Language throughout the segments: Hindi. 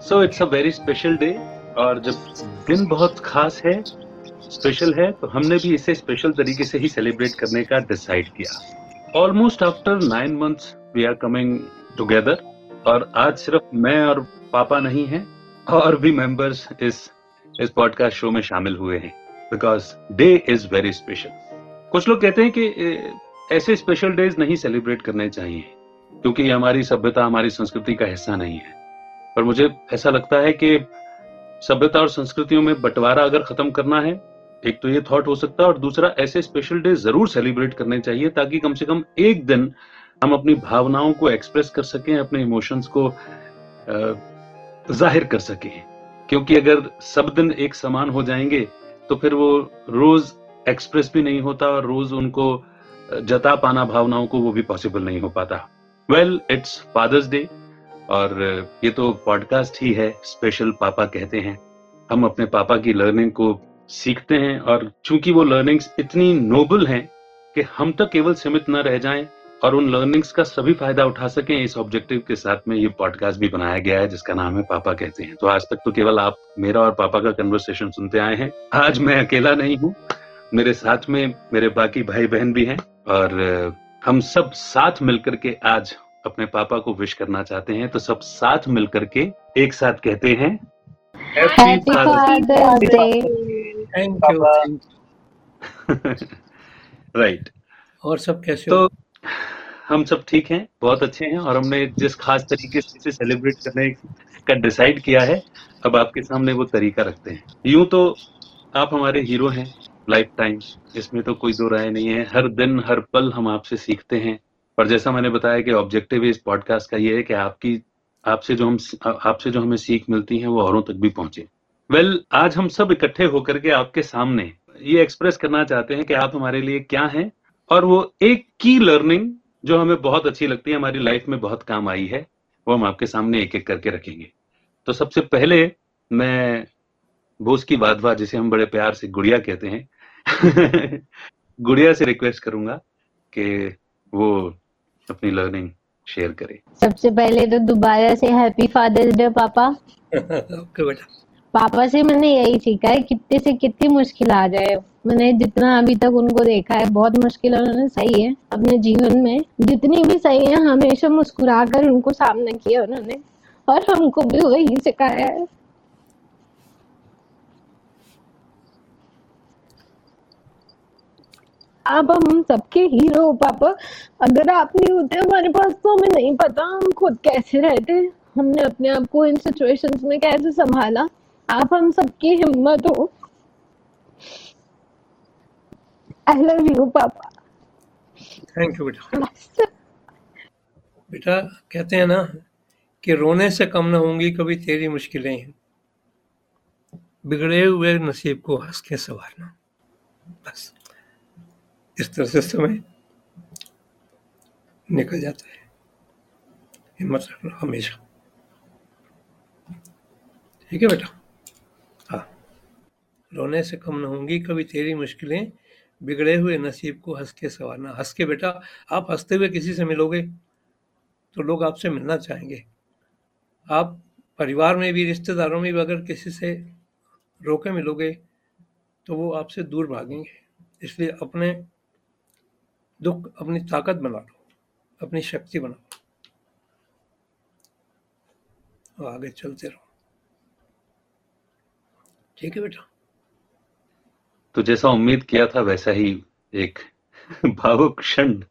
So it's a very special day और जब दिन बहुत खास है स्पेशल है तो हमने भी इसे स्पेशल तरीके से ही सेलिब्रेट करने का डिसाइड किया। Almost after nine months we are coming together और आज सिर्फ़ मैं और पापा नहीं हैं, और भी मेंबर्स इस इस पॉडकास्ट शो में शामिल हुए हैं। Because day is very special कुछ लोग कहते हैं कि ऐसे स्पेशल डेज़ नहीं सेलिब्रेट करने चाहिए, क्योंकि हमारी सभ्यता, हमारी संस्कृति का हिस्सा नहीं है। पर मुझे ऐसा लगता है कि सभ्यता और संस्कृतियों में बंटवारा अगर खत्म करना है, एक तो ये थॉट हो सकता है और दूसरा ऐसे स्पेशल डे ज़रूर सेलिब्रेट करने चाहिए ताकि कम से कम एक दिन हम अपनी भावनाओं को एक्सप्रेस कर सकें, अपने इमोशंस को ज़ाहिर कर सकें। क्योंकि अगर सब दिन एक समान हो जाएँगे तो फिर वो रोज एक्सप्रेस भी नहीं होता और रोज उनको जता पाना भावनाओं को वो भी पॉसिबल नहीं हो पाता। वेल इट्स फादर्स डे और ये तो पॉडकास्ट ही है स्पेशल पापा कहते हैं। हम अपने पापा की लर्निंग को सीखते हैं और चूँकि वो लर्निंग्स इतनी नोबल हैं कि हम तक केवल सीमित न रह जाएँ और उन लर्निंग्स का सभी फ़ायदा उठा सकें, इस ऑब्जेक्टिव के साथ में ये पॉडकास्ट भी बनाया गया है, जिसका नाम है पापा कहते हैं। तो आज तक तो केवल आप मेरा और पापा का कन्वर्सेशन सुनते आए हैं। आज मैं अकेला नहीं हूँ, मेरे साथ में मेरे बाकी भाई बहन भी हैं और हम सब साथ मिलकर के आज अपने पापा को विश करना चाहते हैं तो सब साथ मिलकर के एक साथ कहते हैं happy father's day thank you right और सब कैसे तो हम सब ठीक हैं बहुत अच्छे हैं और हमने जिस खास तरीके से इसे सेलिब्रेट करने का डिसाइड किया है अब आपके सामने वो तरीका रखते हैं। यूँ तो आप हमारे हीरो हैं लाइफ टाइम इसमें तो कोई दो राय नहीं है हर दिन हर पल हम आपसे सीखते हैं और जैसा मैंने बताया कि ऑब्जेक्टिव इस पॉडकास्ट का ये है कि आपकी आपसे जो हम आपसे जो हमें सीख मिलती है वो औरों तक भी पहुँचे। वेल well, आज हम सब इकट्ठे होकर के आपके सामने ये एक्सप्रेस करना चाहते हैं कि आप हमारे लिए क्या हैं और वो एक की लर्निंग जो हमें बहुत अच्छी लगती है हमारी लाइफ में बहुत काम आई है वो हम आपके सामने एक एक करके रखेंगे। तो सबसे पहले मैं बोस की वादवा जिसे हम बड़े प्यार से गुड़िया कहते हैं गुड़िया से रिक्वेस्ट करूँगा कि वो अपनी लर्निंग शेयर करे। सबसे पहले तो दोबारा से हैप्पी फादर्स डे पापा। ओके बेटा। पापा से मैंने यही सीखा है कितने से कितनी मुश्किल आ जाए। मैंने जितना अभी तक उनको देखा है बहुत मुश्किल उन्होंने सही है। अपने जीवन में जितनी भी सही है हमेशा मुस्कुरा कर उनको सामना किया उन्होंने। और हमको भी वही सिखाया है। आप हम सबके हीरो हो पापा अगर आप नहीं होते हमारे पास तो हमें नहीं पता हम खुद कैसे रहते। हमने अपने आप को इन सिचुएशंस में कैसे संभाला? आप हम सबकी हिम्मत हो। आई लव यू पापा। थैंक यू बेटा। बेटा कहते हैं ना कि रोने से कम ना होंगी कभी तेरी मुश्किलें बिगड़े हुए नसीब को हंस के संवारना। बस। इस तरह से समय निकल जाता है। हिम्मत रखना हमेशा। ठीक है बेटा? हाँ। रोने से कम न होंगी, कभी तेरी मुश्किलें बिगड़े हुए नसीब को हंस के संवारना। हंस के बेटा, आप हँसते हुए किसी से मिलोगे तो लोग आपसे मिलना चाहेंगे। आप परिवार में भी, रिश्तेदारों में भी अगर किसी से रोके मिलोगे तो वो आपसे दूर भागेंगे। इसलिए अपने दुख अपनी ताकत बना लो, अपनी शक्ति बनाओ और आगे चलते रहो। ठीक है बेटा? तो जैसा उम्मीद किया था, वैसा ही एक भावुक क्षण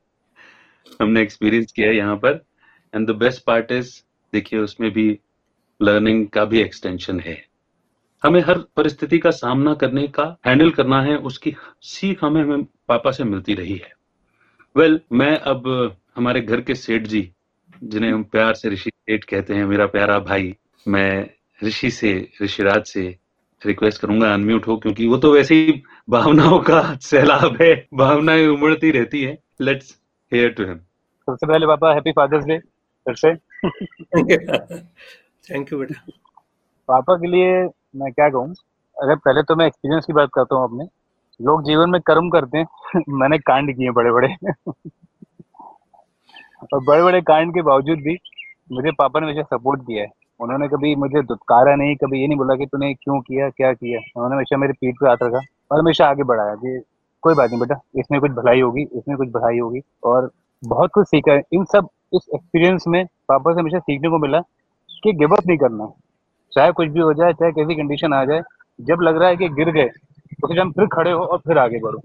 हमने एक्सपीरियंस किया यहाँ पर। And the best part is देखिए, उसमें भी लर्निंग का भी एक्सटेंशन है। हमें हर परिस्थिति का सामना करने का हैंडल करना है, उसकी सीख हमें हमें पापा से मिलती रही है। वेल well, मैं अब हमारे घर के सेठ जी जिन्हें हम प्यार से ऋषि सेठ कहते हैं मेरा प्यारा भाई मैं ऋषि से ऋषिराज से रिक्वेस्ट करूँगा अनम्यूट हो क्योंकि वो तो वैसे ही भावनाओं का सैलाब है भावनाएँ उमड़ती रहती है। लेट्स हेयर टू हिम सबसे पहले पापा हैप्पी फादर्स डे फिर से। थैंक यू बेटा। पापा के लिए मैं क्या कहूँ अगर पहले तो मैं एक्सपीरियंस की बात करता हूँ अपने लोग जीवन में कर्म करते हैं। मैंने कांड किए बड़े बड़े और बड़े बड़े कांड के बावजूद भी मुझे पापा ने हमेशा सपोर्ट किया है। उन्होंने कभी मुझे दुत्कारा नहीं, कभी ये नहीं बोला कि तूने क्यों किया, क्या किया? उन्होंने हमेशा मेरी पीठ पे हाथ रखा और हमेशा आगे बढ़ाया कि कोई बात नहीं बेटा, इसमें कुछ भलाई होगी, इसमें कुछ भलाई होगी। और बहुत कुछ सीखा है। इन सब, इस एक्सपीरियंस में पापा से हमेशा सीखने को मिला कि गिव अप नहीं करना। चाहे कुछ भी हो जाए, चाहे कैसी कंडीशन आ जाए, जब लग रहा है कि गिर गए तो फिर हम फिर खड़े हो और फिर आगे बढ़ो।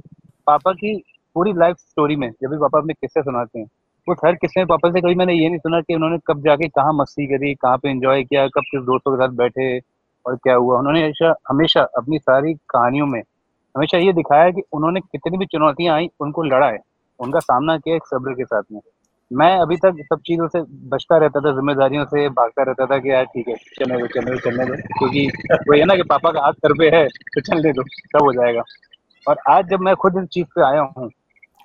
पापा की पूरी लाइफ स्टोरी में, जब भी पापा अपने किस्से सुनाते हैं वो हर किस्से में पापा से कभी मैंने ये नहीं सुना कि उन्होंने कब जाके कहाँ मस्ती करी, कहाँ पे एंजॉय किया, कब किस दोस्तों के साथ बैठे और क्या हुआ। उन्होंने हमेशा हमेशा अपनी सारी कहानियों में हमेशा ये दिखाया कि उन्होंने कितनी भी चुनौतियाँ आई, उनको लड़ा है। उनका सामना किया एक सब्र के साथ में। मैं अभी तक सब चीज़ों से बचता रहता था, जिम्मेदारियों से भागता रहता था कि यार ठीक है, चलने दो चलने दो चलने दो। क्योंकि वो है ना कि पापा का हाथ कर पे है तो चलने दो सब हो जाएगा। और आज जब मैं खुद इस चीज़ पे आया हूँ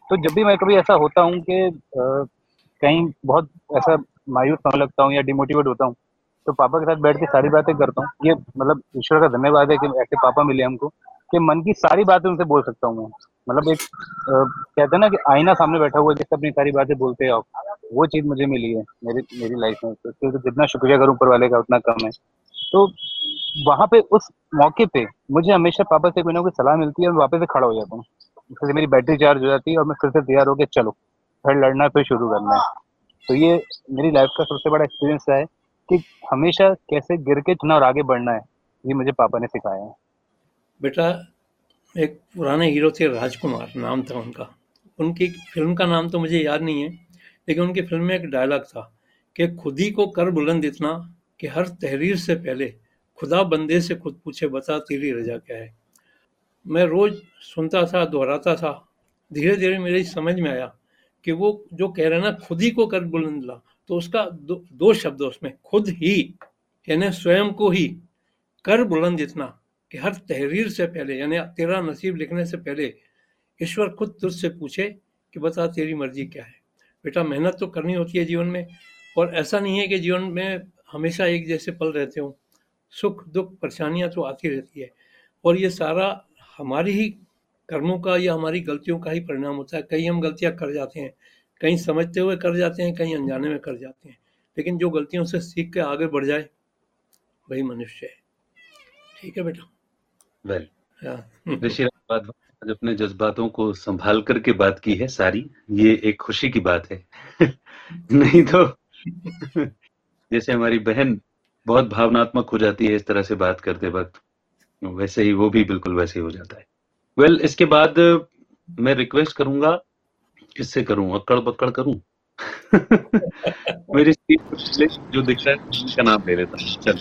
तो जब भी मैं कभी ऐसा होता हूँ कि कहीं बहुत ऐसा मायूस होने लगता हूँ या डिमोटिवेट होता हूँ तो पापा के साथ बैठ के सारी बातें करता हूँ। ये मतलब ईश्वर का धन्यवाद है कि ऐसे पापा मिले हमको, कि मन की सारी बातें उनसे बोल सकता हूँ मैं। मतलब एक कहते हैं ना कि आईना सामने बैठा हुआ जिससे अपनी सारी बातें बोलते हैं वो चीज़ मुझे मिली है मेरी मेरी लाइफ में। तो, तो जितना शुक्रिया करूँ ऊपर वाले का उतना कम है। तो वहाँ पे उस मौके पे मुझे हमेशा पापा से कोई ना कोई सलाह मिलती है और वापस से खड़ा हो जाता हूँ। फिर मेरी बैटरी चार्ज हो जाती है और मैं फिर से तैयार होकर चलो। फिर लड़ना फिर शुरू करना है। तो ये मेरी लाइफ का सबसे बड़ा एक्सपीरियंस है कि हमेशा कैसे गिर के चुना और आगे बढ़ना है ये मुझे पापा ने सिखाया है। बेटा एक पुराने हीरो थे राजकुमार नाम था उनका। उनकी फ़िल्म का नाम तो मुझे याद नहीं है लेकिन उनकी फ़िल्म में एक डायलॉग था कि खुद ही को कर बुलंद इतना कि हर तहरीर से पहले खुदा बंदे से खुद पूछे बता तेरी रजा क्या है। मैं रोज़ सुनता था दोहराता था। धीरे धीरे मेरे समझ में आया कि वो जो कह रहे ना खुद ही को कर बुलंद ला तो उसका दो, दो शब्द उसमें खुद ही यानी स्वयं को ही कर बुलंद इतना। कि हर तहरीर से पहले, यानी तेरा नसीब लिखने से पहले, ईश्वर खुद तुझसे पूछे कि बता तेरी मर्ज़ी क्या है। बेटा, मेहनत तो करनी होती है जीवन में, और ऐसा नहीं है कि जीवन में हमेशा एक जैसे पल रहते हो। सुख, दुख, परेशानियाँ तो आती रहती है, और ये सारा हमारी ही कर्मों का या हमारी गलतियों का ही परिणाम होता है। कहीं हम गलतियाँ कर जाते हैं, कहीं समझते हुए कर जाते हैं, कहीं अनजाने में कर जाते हैं, लेकिन जो गलतियों से सीख के आगे बढ़ जाए, वही मनुष्य है। ठीक है बेटा। वेल। आज अपने जज्बातों को संभाल करके बात की है सारी। ये एक खुशी की बात है। नहीं तो जैसे हमारी बहन बहुत भावनात्मक हो जाती है इस तरह से बात करते वक्त वैसे ही वो भी बिल्कुल वैसे ही हो जाता है। वेल well, इसके बाद मैं रिक्वेस्ट करूँगा किससे करूँ? अक्कड़ बक्कड़ करूँ? मेरी जो दिख रहा है उसका नाम ले लेता हूँ। चल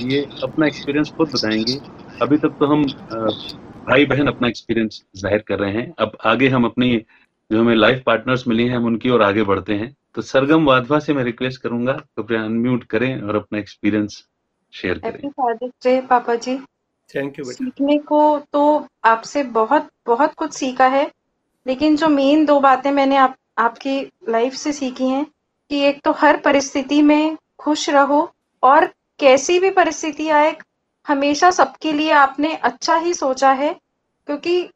ये अपना एक्सपीरियंस खुद बताएँगे। अभी तक तो हम भाई बहन अपना एक्सपीरियंस ज़ाहिर कर रहे हैं। अब आगे हम अपनी जो हमें लाइफ पार्टनर्स मिली हैं हम उनकी ओर आगे बढ़ते हैं। तो सरगम वाधवा से मैं रिक्वेस्ट करूँगा कृपया अनम्यूट करें और अपना एक्सपीरियंस शेयर करें। पापा जी थैंक यू सीखने को तो आपसे बहुत बहुत कुछ सीखा है लेकिन जो मेन दो बातें मैंने आप आपकी लाइफ से सीखी हैं कि एक तो हर परिस्थिति में खुश रहो और कैसी भी परिस्थिति आए हमेशा सबके लिए आपने अच्छा ही सोचा है, क्योंकि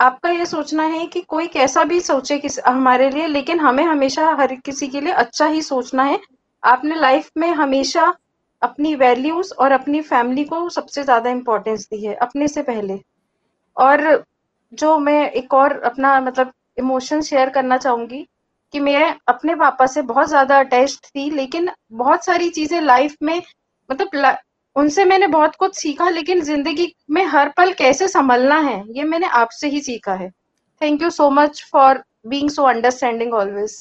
आपका ये सोचना है कि कोई कैसा भी सोचे किस, हमारे लिए, लेकिन हमें हमेशा हर किसी के लिए अच्छा ही सोचना है। आपने लाइफ में हमेशा अपनी वैल्यूज़ और अपनी फैमिली को सबसे ज़्यादा इम्पोर्टेंस दी है, अपने से पहले। और जो मैं एक और अपना मतलब इमोशन शेयर करना चाहूँगी कि मैं अपने पापा से बहुत ज़्यादा अटैच थी, लेकिन बहुत सारी चीज़ें लाइफ में मतलब उनसे मैंने बहुत कुछ सीखा, लेकिन ज़िंदगी में हर पल कैसे संभलना है, ये मैंने आपसे ही सीखा है। Thank you so much for being so understanding always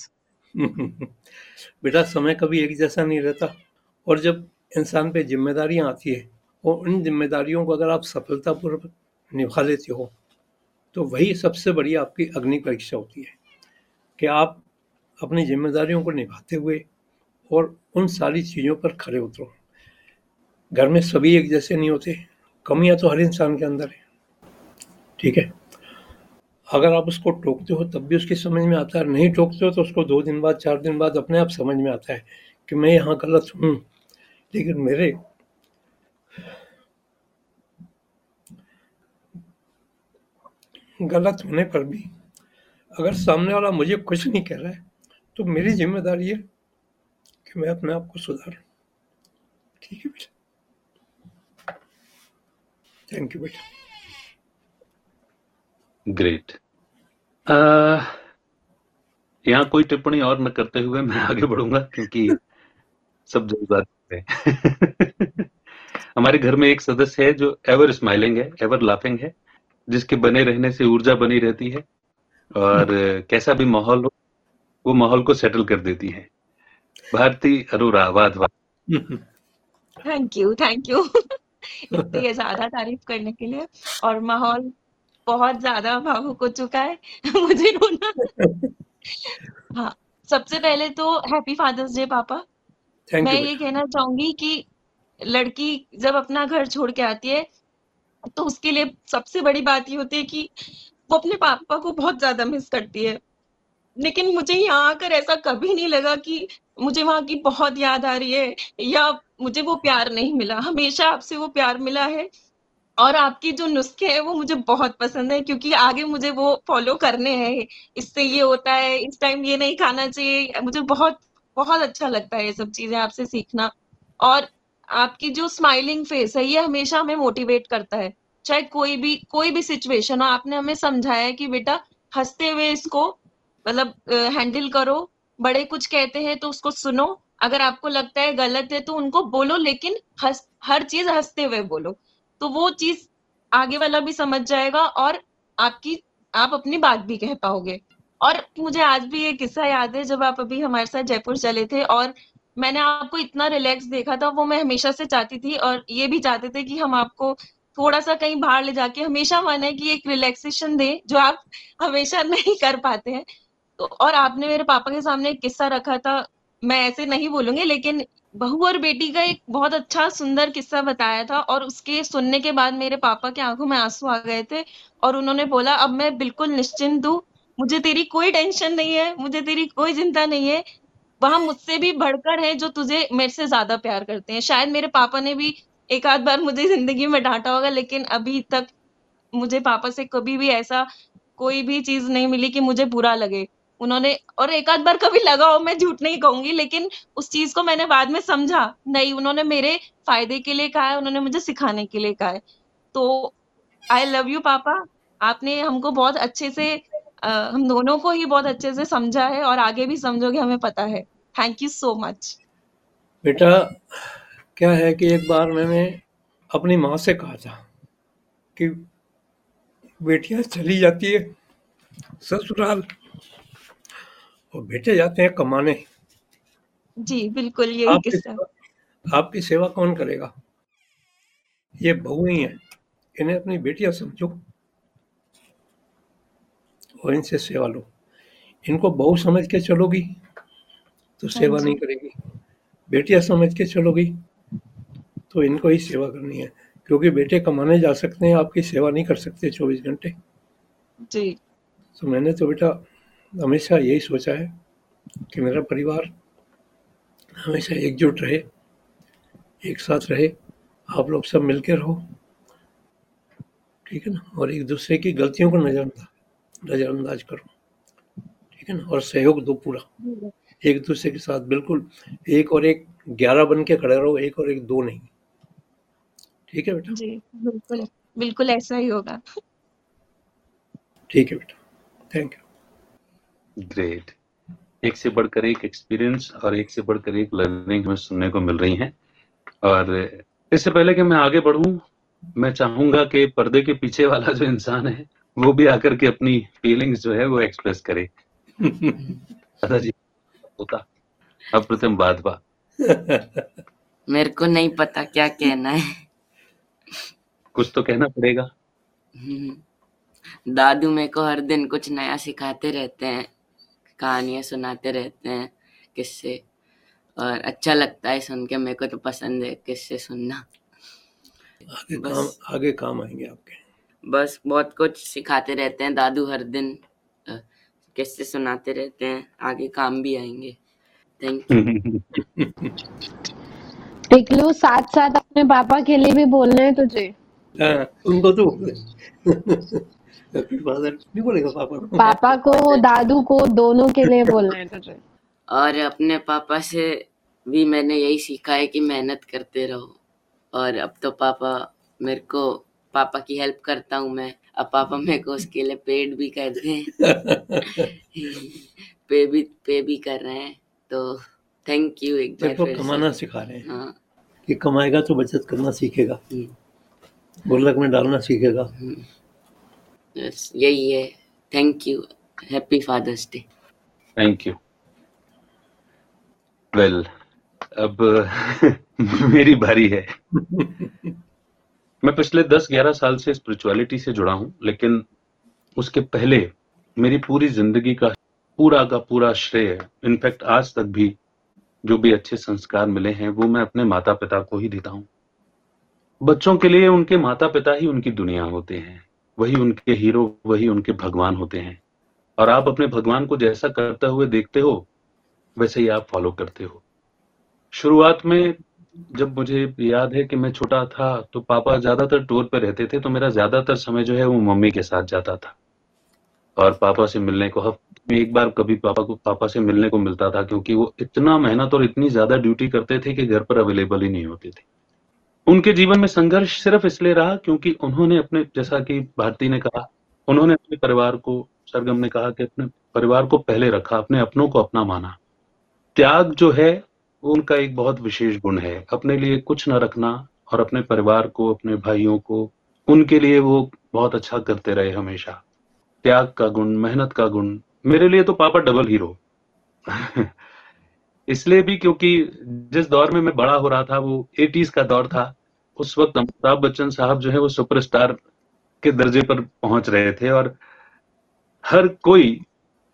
बेटा, समय कभी एक जैसा नहीं रहता, और जब इंसान पे जिम्मेदारियाँ आती है, और उन जिम्मेदारियों को अगर आप सफलतापूर्वक निभा लेते हो तो वही सबसे बड़ी आपकी अग्नि परीक्षा होती है, कि आप अपनी जिम्मेदारियों को निभाते हुए और उन सारी चीज़ों पर खड़े उतरो। घर में सभी एक जैसे नहीं होते। कमियाँ तो हर इंसान के अंदर है। ठीक है? अगर आप उसको टोकते हो, तब भी उसकी समझ में आता है। नहीं टोकते हो तो उसको दो दिन बाद, चार दिन बाद अपने आप समझ में आता है कि मैं यहाँ गलत हूँ। लेकिन मेरे गलत होने पर भी अगर सामने वाला मुझे कुछ नहीं कह रहा है तो मेरी ज़िम्मेदारी है कि मैं अपने आप को सुधारूं। ठीक है थैंक यू बेटा। ग्रेट यहाँ कोई टिप्पणी और न करते हुए मैं आगे बढ़ूँगा क्योंकि सब हैं। हमारे घर में एक सदस्य है जो एवर स्माइलिंग है एवर लाफिंग है जिसके बने रहने से ऊर्जा बनी रहती है और कैसा भी माहौल हो वो माहौल को सेटल कर देती है। भारती अरोरा वाद वाद थैंक यू थैंक यू इतनी ज़्यादा तारीफ़ करने के लिए। और माहौल बहुत ज़्यादा भावुक हो चुका है। मुझे रोना हाँ सबसे पहले तो हैप्पी फादर्स डे पापा। थैंक मैं यू ये कहना चाहूँगी कि लड़की जब अपना घर छोड़ के आती है तो उसके लिए सबसे बड़ी बात ये होती है कि वो अपने पापा को बहुत ज़्यादा मिस करती है। लेकिन मुझे यहाँ आकर ऐसा कभी नहीं लगा कि मुझे वहाँ की बहुत याद आ रही है या मुझे वो प्यार नहीं मिला। हमेशा आपसे वो प्यार मिला है। और आपकी जो नुस्खे हैं, वो मुझे बहुत पसंद है, क्योंकि आगे मुझे वो फॉलो करने हैं। इससे ये होता है, इस टाइम ये नहीं खाना चाहिए। मुझे बहुत बहुत अच्छा लगता है ये सब चीज़ें आपसे सीखना। और आपकी जो स्माइलिंग फेस है, ये हमेशा हमें मोटिवेट करता है। चाहे कोई भी कोई भी सिचुएशन हो, आपने हमें समझाया कि बेटा, हँसते हुए इसको मतलब हैंडल करो। बड़े कुछ कहते हैं तो उसको सुनो। अगर आपको लगता है गलत है तो उनको बोलो, लेकिन हंस, हर चीज़ हँसते हुए बोलो। तो वो चीज़ आगे वाला भी समझ जाएगा और आपकी, आप अपनी बात भी कह पाओगे। और मुझे आज भी ये किस्सा याद है, जब आप अभी हमारे साथ जयपुर चले थे और मैंने आपको इतना रिलैक्स देखा था, वो मैं हमेशा से चाहती थी और ये भी चाहते थे कि हम आपको थोड़ा सा कहीं बाहर ले जाके हमेशा मन है कि एक रिलैक्सेशन दे, जो आप हमेशा नहीं कर पाते हैं। तो और आपने मेरे पापा के सामने एक किस्सा रखा था मैं ऐसे नहीं बोलूँगी, लेकिन बहू और बेटी का एक बहुत अच्छा सुंदर किस्सा बताया था और उसके सुनने के बाद मेरे पापा की आँखों में आँसू आ गए थे और उन्होंने बोला, अब मैं बिल्कुल निश्चिंत हूँ, मुझे तेरी कोई टेंशन नहीं है, मुझे तेरी कोई चिंता नहीं है, वह मुझसे भी बढ़कर है जो तुझे मेरे से ज़्यादा प्यार करते हैं। शायद मेरे पापा ने भी एक आध बार मुझे ज़िंदगी में डांटा होगा, लेकिन अभी तक मुझे पापा से कभी भी ऐसा कोई भी चीज़ नहीं मिली कि मुझे बुरा लगे। उन्होंने और एक आध बार कभी लगा हो मैं झूठ नहीं कहूँगी लेकिन उस चीज़ को मैंने बाद में समझा नहीं उन्होंने मेरे फ़ायदे के लिए कहा है उन्होंने मुझे सिखाने के लिए कहा है। तो आई लव यू पापा। आपने हमको बहुत अच्छे से आ, हम दोनों को ही बहुत अच्छे से समझा है और आगे भी समझोगे हमें पता है। थैंक यू सो मच बेटा क्या है कि एक बार मैंने अपनी माँ से कहा था कि बेटियाँ चली जाती है। ससुराल और बेटे जाते हैं कमाने। जी बिल्कुल यही आपकी सेवा आपकी सेवा कौन करेगा? ये बहू ही है इन्हें अपनी बेटियाँ समझो और इनसे सेवा लो। इनको बहू समझ के चलोगी तो सेवा नहीं करेगी। बेटियाँ समझ के चलोगी तो इनको ही सेवा करनी है क्योंकि बेटे कमाने जा सकते हैं आपकी सेवा नहीं कर सकते चौबीस घंटे। जी। तो मैंने तो बेटा हमेशा यही सोचा है कि मेरा परिवार हमेशा एकजुट रहे एक साथ रहे आप लोग सब मिलकर रहो। ठीक है ना? और एक दूसरे की गलतियों को नजरअंदाज नजरअंदाज करो। ठीक है ना? और सहयोग दो पूरा। एक दूसरे के साथ बिल्कुल एक और एक ग्यारह बन के खड़े रहो एक और एक दो नहीं। ठीक है बेटा? जी बिल्कुल। बिल्कुल ऐसा ही होगा। ठीक है बेटा। थैंक यू ग्रेट एक से बढ़कर एक एक्सपीरियंस और एक से बढ़कर एक लर्निंग हमें सुनने को मिल रही हैं। और इससे पहले कि मैं आगे बढ़ूं मैं चाहूँगा कि पर्दे के पीछे वाला जो इंसान है वो भी आकर के अपनी फीलिंग्स जो है वो एक्सप्रेस करे। दादाजी होता। अप्रतिम बात बा। मेरे को नहीं पता क्या कहना है। कुछ तो कहना पड़ेगा। हम्म। दादू मेरे को हर दिन कुछ नया सिखाते रहते हैं। कहानियाँ सुनाते रहते हैं किस्से। और अच्छा लगता है सुन के मेरे को तो पसंद है किस्से सुनना। आगे बस। काम आगे काम आएँगे आपके। बस बहुत कुछ सिखाते रहते हैं दादू हर दिन किससे सुनाते रहते हैं आगे काम भी आएँगे। थैंक यू टिकलू साथ साथ अपने पापा के लिए भी बोलना है तुझे। हाँ, उनको तो पापा को को दादू को दोनों के लिए बोलना है तुझे। और अपने पापा से भी मैंने यही सीखा है कि मेहनत करते रहो। और अब तो पापा मेरे को पापा की हेल्प करता हूँ मैं। अब पापा मेरे को उसके लिए पेड भी करते हैं। पे भी पे भी कर रहे हैं। तो थैंक यू एक बार फिर कमाना सिखा रहे हैं। हाँ। कि कमाएगा तो बचत करना सीखेगा। हम्म, गुल्लक में डालना सीखेगा। हम्म, बस यही है thank you happy father's day thank you well अब, मेरी बारी है। मैं पिछले 10-11 साल से स्पिरिचुअलिटी से जुड़ा हूँ, लेकिन उसके पहले मेरी पूरी ज़िंदगी का पूरा का पूरा श्रेय, इनफैक्ट आज तक भी जो भी अच्छे संस्कार मिले हैं, वो मैं अपने माता पिता को ही देता हूँ। बच्चों के लिए उनके माता पिता ही उनकी दुनिया होते हैं। वही उनके हीरो, वही उनके भगवान होते हैं। और आप अपने भगवान को जैसा करते हुए देखते हो, वैसे ही आप फॉलो करते हो। शुरुआत में जब मुझे याद है कि मैं छोटा था तो पापा ज़्यादातर टूर पे रहते थे तो मेरा ज़्यादातर समय जो है वो मम्मी के साथ जाता था। और पापा से मिलने को, हफ़्ते में एक बार कभी पापा को, पापा से मिलने को मिलता था, क्योंकि वो इतना मेहनत और इतनी ज़्यादा ड्यूटी करते थे कि घर पर अवेलेबल ही नहीं होते थे। उनके जीवन में संघर्ष सिर्फ़ इसलिए रहा क्योंकि उन्होंने अपने, जैसा कि भारती ने कहा, उन्होंने अपने परिवार को, सरगम ने कहा कि अपने परिवार को पहले रखा, अपने अपनों को अपना माना। त्याग जो है, उनका एक बहुत विशेष गुण है। अपने लिए कुछ न रखना और अपने परिवार को, अपने भाइयों को, उनके लिए वो बहुत अच्छा करते रहे हमेशा। त्याग का गुण, मेहनत का गुण, मेरे लिए तो पापा डबल हीरो। इसलिए भी क्योंकि जिस दौर में मैं बड़ा हो रहा था, वो एटीज का दौर था, उस वक्त अमिताभ बच्चन साहब जो है, वो सुपरस्टार के दर्जे पर पहुँच रहे थे और हर कोई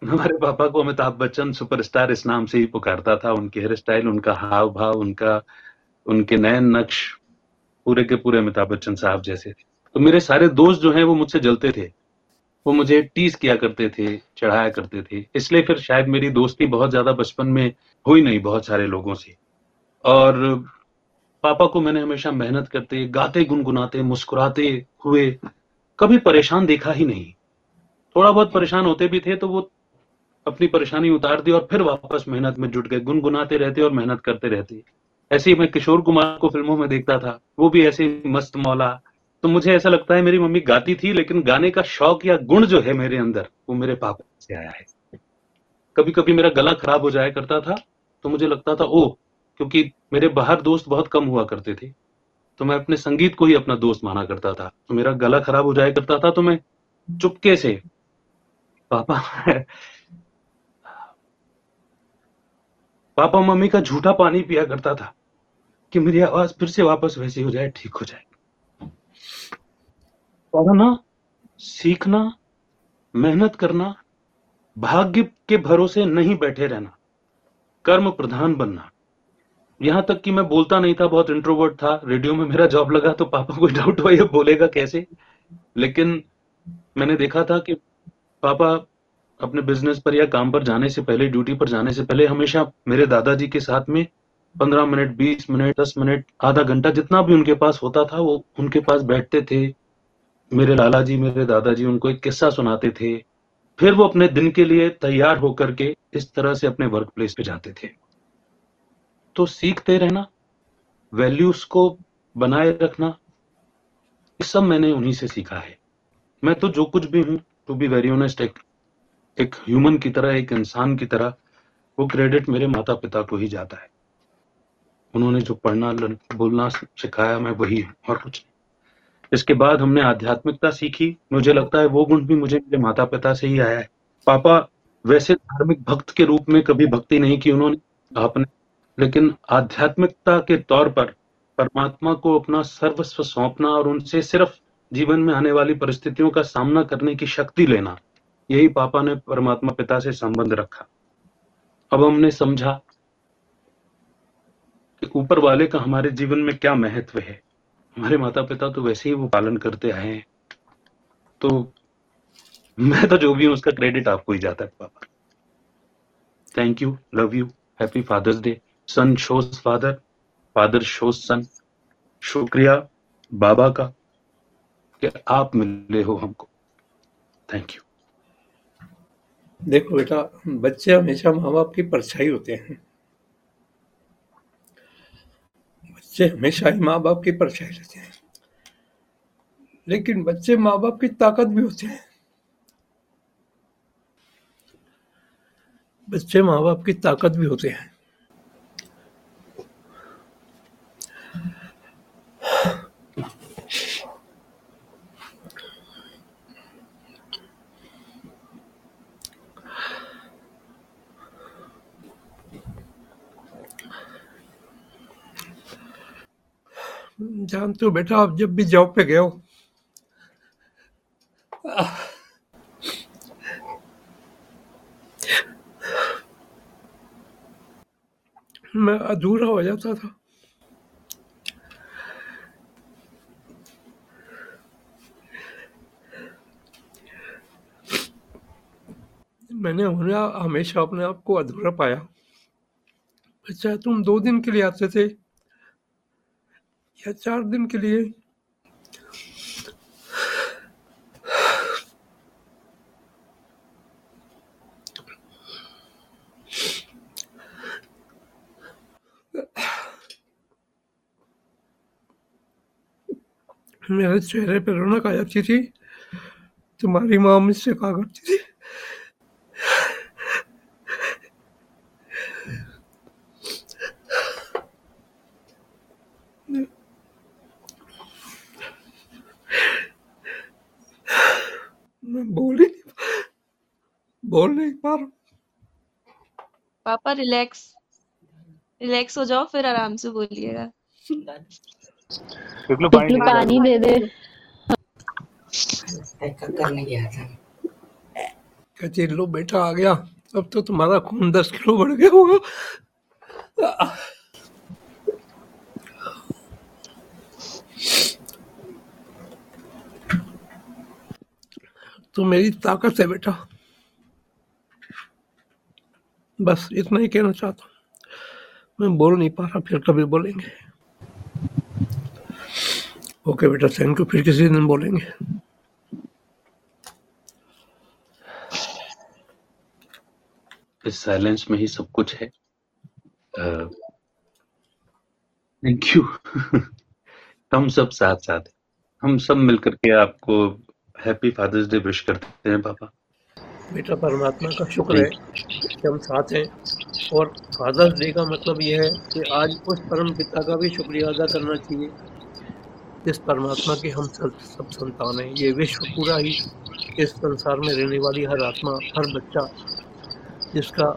हमारे पापा को अमिताभ बच्चन सुपरस्टार इस नाम से ही पुकारता था। उनके हेयर स्टाइल उनका हाव भाव उनका, उनके नयन नक्श पूरे के पूरे अमिताभ बच्चन साहब जैसे थे। तो मेरे सारे दोस्त जो हैं, वो मुझसे जलते थे। वो मुझे टीज किया करते थे, चढ़ाया करते थे। इसलिए फिर शायद मेरी दोस्ती बहुत ज़्यादा बचपन में हुई नहीं बहुत सारे लोगों से। और पापा को मैंने हमेशा मेहनत करते, गाते, गुनगुनाते, मुस्कुराते हुए कभी परेशान देखा ही नहीं। थोड़ा बहुत परेशान होते भी थे तो वो अपनी परेशानी उतार दी और फिर वापस मेहनत में जुट गए। गुनगुनाते रहते और मेहनत करते रहते। ऐसे ही मैं किशोर कुमार को फ़िल्मों में देखता था। वो भी ऐसे मस्त मौला। तो मुझे ऐसा लगता है मेरी मम्मी गाती थी, लेकिन गाने का शौक या गुण जो है मेरे अंदर, वो मेरे पापा से आया है। कभी कभी मेरा गला खराब हो जाया करता था तो मुझे लगता था ओ क्योंकि मेरे बाहर दोस्त बहुत कम हुआ करते थे तो मैं अपने संगीत को ही अपना दोस्त माना करता था तो मेरा गला खराब हो जाया करता था तो मैं चुपके से पापा पापा मम्मी का झूठा पानी पिया करता था कि मेरी आवाज़ फिर से वापस वैसी हो जाए, ठीक हो जाए। पढ़ना, सीखना, मेहनत करना भाग्य के भरोसे नहीं बैठे रहना, कर्म प्रधान बनना। यहाँ तक कि मैं बोलता नहीं था, बहुत इंट्रोवर्ट था रेडियो में मेरा जॉब लगा तो पापा को डाउट हुआ, ये बोलेगा कैसे? लेकिन मैंने देखा था कि पापा अपने बिज़नेस पर या काम पर जाने से पहले ड्यूटी पर जाने से पहले हमेशा मेरे दादाजी के साथ में पंद्रह मिनट, बीस मिनट, दस मिनट, आधा घंटा जितना भी उनके पास होता था, वो उनके पास बैठते थे। मेरे लाला जी मेरे दादाजी उनको एक किस्सा सुनाते थे। फिर वो अपने दिन के लिए तैयार होकर के इस तरह से अपने वर्क प्लेस पे जाते थे। तो सीखते रहना वैल्यूज़ को बनाए रखना, ये सब मैंने उन्हीं से सीखा है। मैं तो जो कुछ भी हूँ टू बी वेरी ऑनेस्ट एक एक ह्यूमन की तरह, एक इंसान की तरह, वो क्रेडिट मेरे माता पिता को ही जाता है। उन्होंने जो पढ़ना बोलना सिखाया, मैं वही हूँ, और कुछ नहीं इसके बाद हमने आध्यात्मिकता सीखी। मुझे लगता है वो गुण भी मुझे मेरे माता पिता से ही आया है। पापा वैसे धार्मिक भक्त के रूप में कभी भक्ति नहीं की उन्होंने, आपने। लेकिन आध्यात्मिकता के तौर पर परमात्मा को अपना सर्वस्व सौंपना और उनसे सिर्फ़ जीवन में आने वाली परिस्थितियों का सामना करने की शक्ति लेना, यही पापा ने परमात्मा पिता से संबंध रखा। अब हमने समझा कि ऊपर वाले का हमारे जीवन में क्या महत्व है। हमारे माता पिता तो वैसे ही वो पालन करते आए हैं। तो मैं तो जो भी हूँ, उसका क्रेडिट आपको ही जाता है, पापा। Thank you love you happy father's day son shows father father shows son शुक्रिया बाबा का कि आप मिले हो हमको। थैंक यू देखो बेटा, बच्चे हमेशा माँ बाप की परछाई होते हैं। बच्चे हमेशा ही माँ बाप की परछाई रहते हैं। लेकिन बच्चे माँ बाप की ताकत भी होते हैं। बच्चे माँ बाप की ताकत भी होते हैं। हो बेटा आप जब भी जॉब पे गए हो। मैं अधूरा हो जाता था। मैंने उन्हें हमेशा अपने आप को अधूरा पाया। अच्छा तुम दो दिन के लिए आते थे? या चार दिन के लिए। मेरे चेहरे पर रौनक आ जाती थी। तुम्हारी माँ मुझसे कहा करती थी मैं बोल ही नहीं बोल नहीं पा रहा पापा रिलैक्स रिलैक्स हो जाओ फिर आराम से बोलिएगा। पिपलू पिपलू पानी दे। दे करने गया था। कहती लो बेटा आ गया। अब तो तुम्हारा खून दस किलो बढ़ गया होगा। तो मेरी ताकत है बेटा। बस इतना ही कहना चाहता हूँ। मैं बोल नहीं पा रहा, फिर कभी बोलेंगे। ओके बेटा थैंक यू फिर किसी दिन बोलेंगे। इस साइलेंस में ही सब कुछ है। थैंक यू हम सब साथ साथ हम सब मिलकर के आपको हैप्पी फादर्स डे विश करते हैं, पापा। बेटा परमात्मा का शुक्र है कि हम साथ हैं। और फादर्स डे का मतलब यह है कि आज उस परम पिता का भी शुक्रिया अदा करना चाहिए, जिस परमात्मा के हम सब सब संतान हैं। ये विश्व पूरा ही इस संसार में रहने वाली हर आत्मा, हर बच्चा, जिसका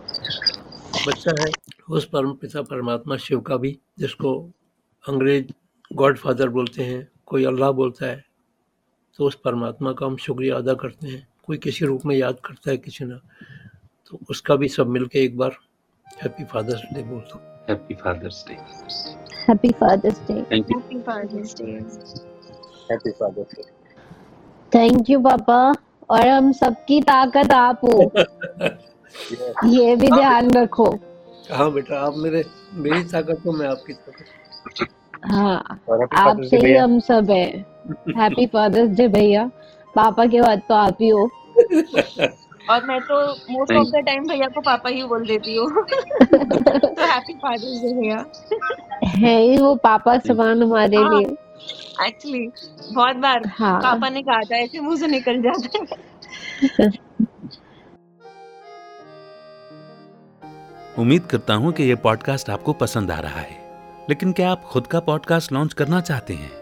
बच्चा है, उस परम पिता परमात्मा शिव का भी, जिसको अंग्रेज़ गॉड फादर बोलते हैं, कोई अल्लाह बोलता है तो उस परमात्मा का हम शुक्रिया अदा करते हैं। कोई किसी रूप में याद करता है किसी ना तो उसका भी सब मिलके एक बार हैप्पी फादर्स डे बोल दो happy father's day happy father's day happy father's day happy father's day thank you पापा और हम सबकी ताकत आप हो। ये भी ध्यान रखो। हाँ बेटा आप मेरे मेरी ताकत हो मैं आपकी ताकत हाँ। आपसे ही हम सब है। हैप्पी फादर्स डे भैया। पापा के बाद तो आप ही हो। और मैं तो मोस्ट ऑफ़ द टाइम भैया को पापा ही बोल देती हूँ। तो हैप्पी फादर्स डे भैया। है ही वो पापा समान हमारे हाँ। लिए। एक्चुअली बहुत बार हाँ। पापा ने कहा था ऐसे मुँह से निकल जाता है। उम्मीद करता हूँ कि यह पॉडकास्ट आपको पसंद आ रहा है। लेकिन क्या आप खुद का पॉडकास्ट लॉन्च करना चाहते हैं?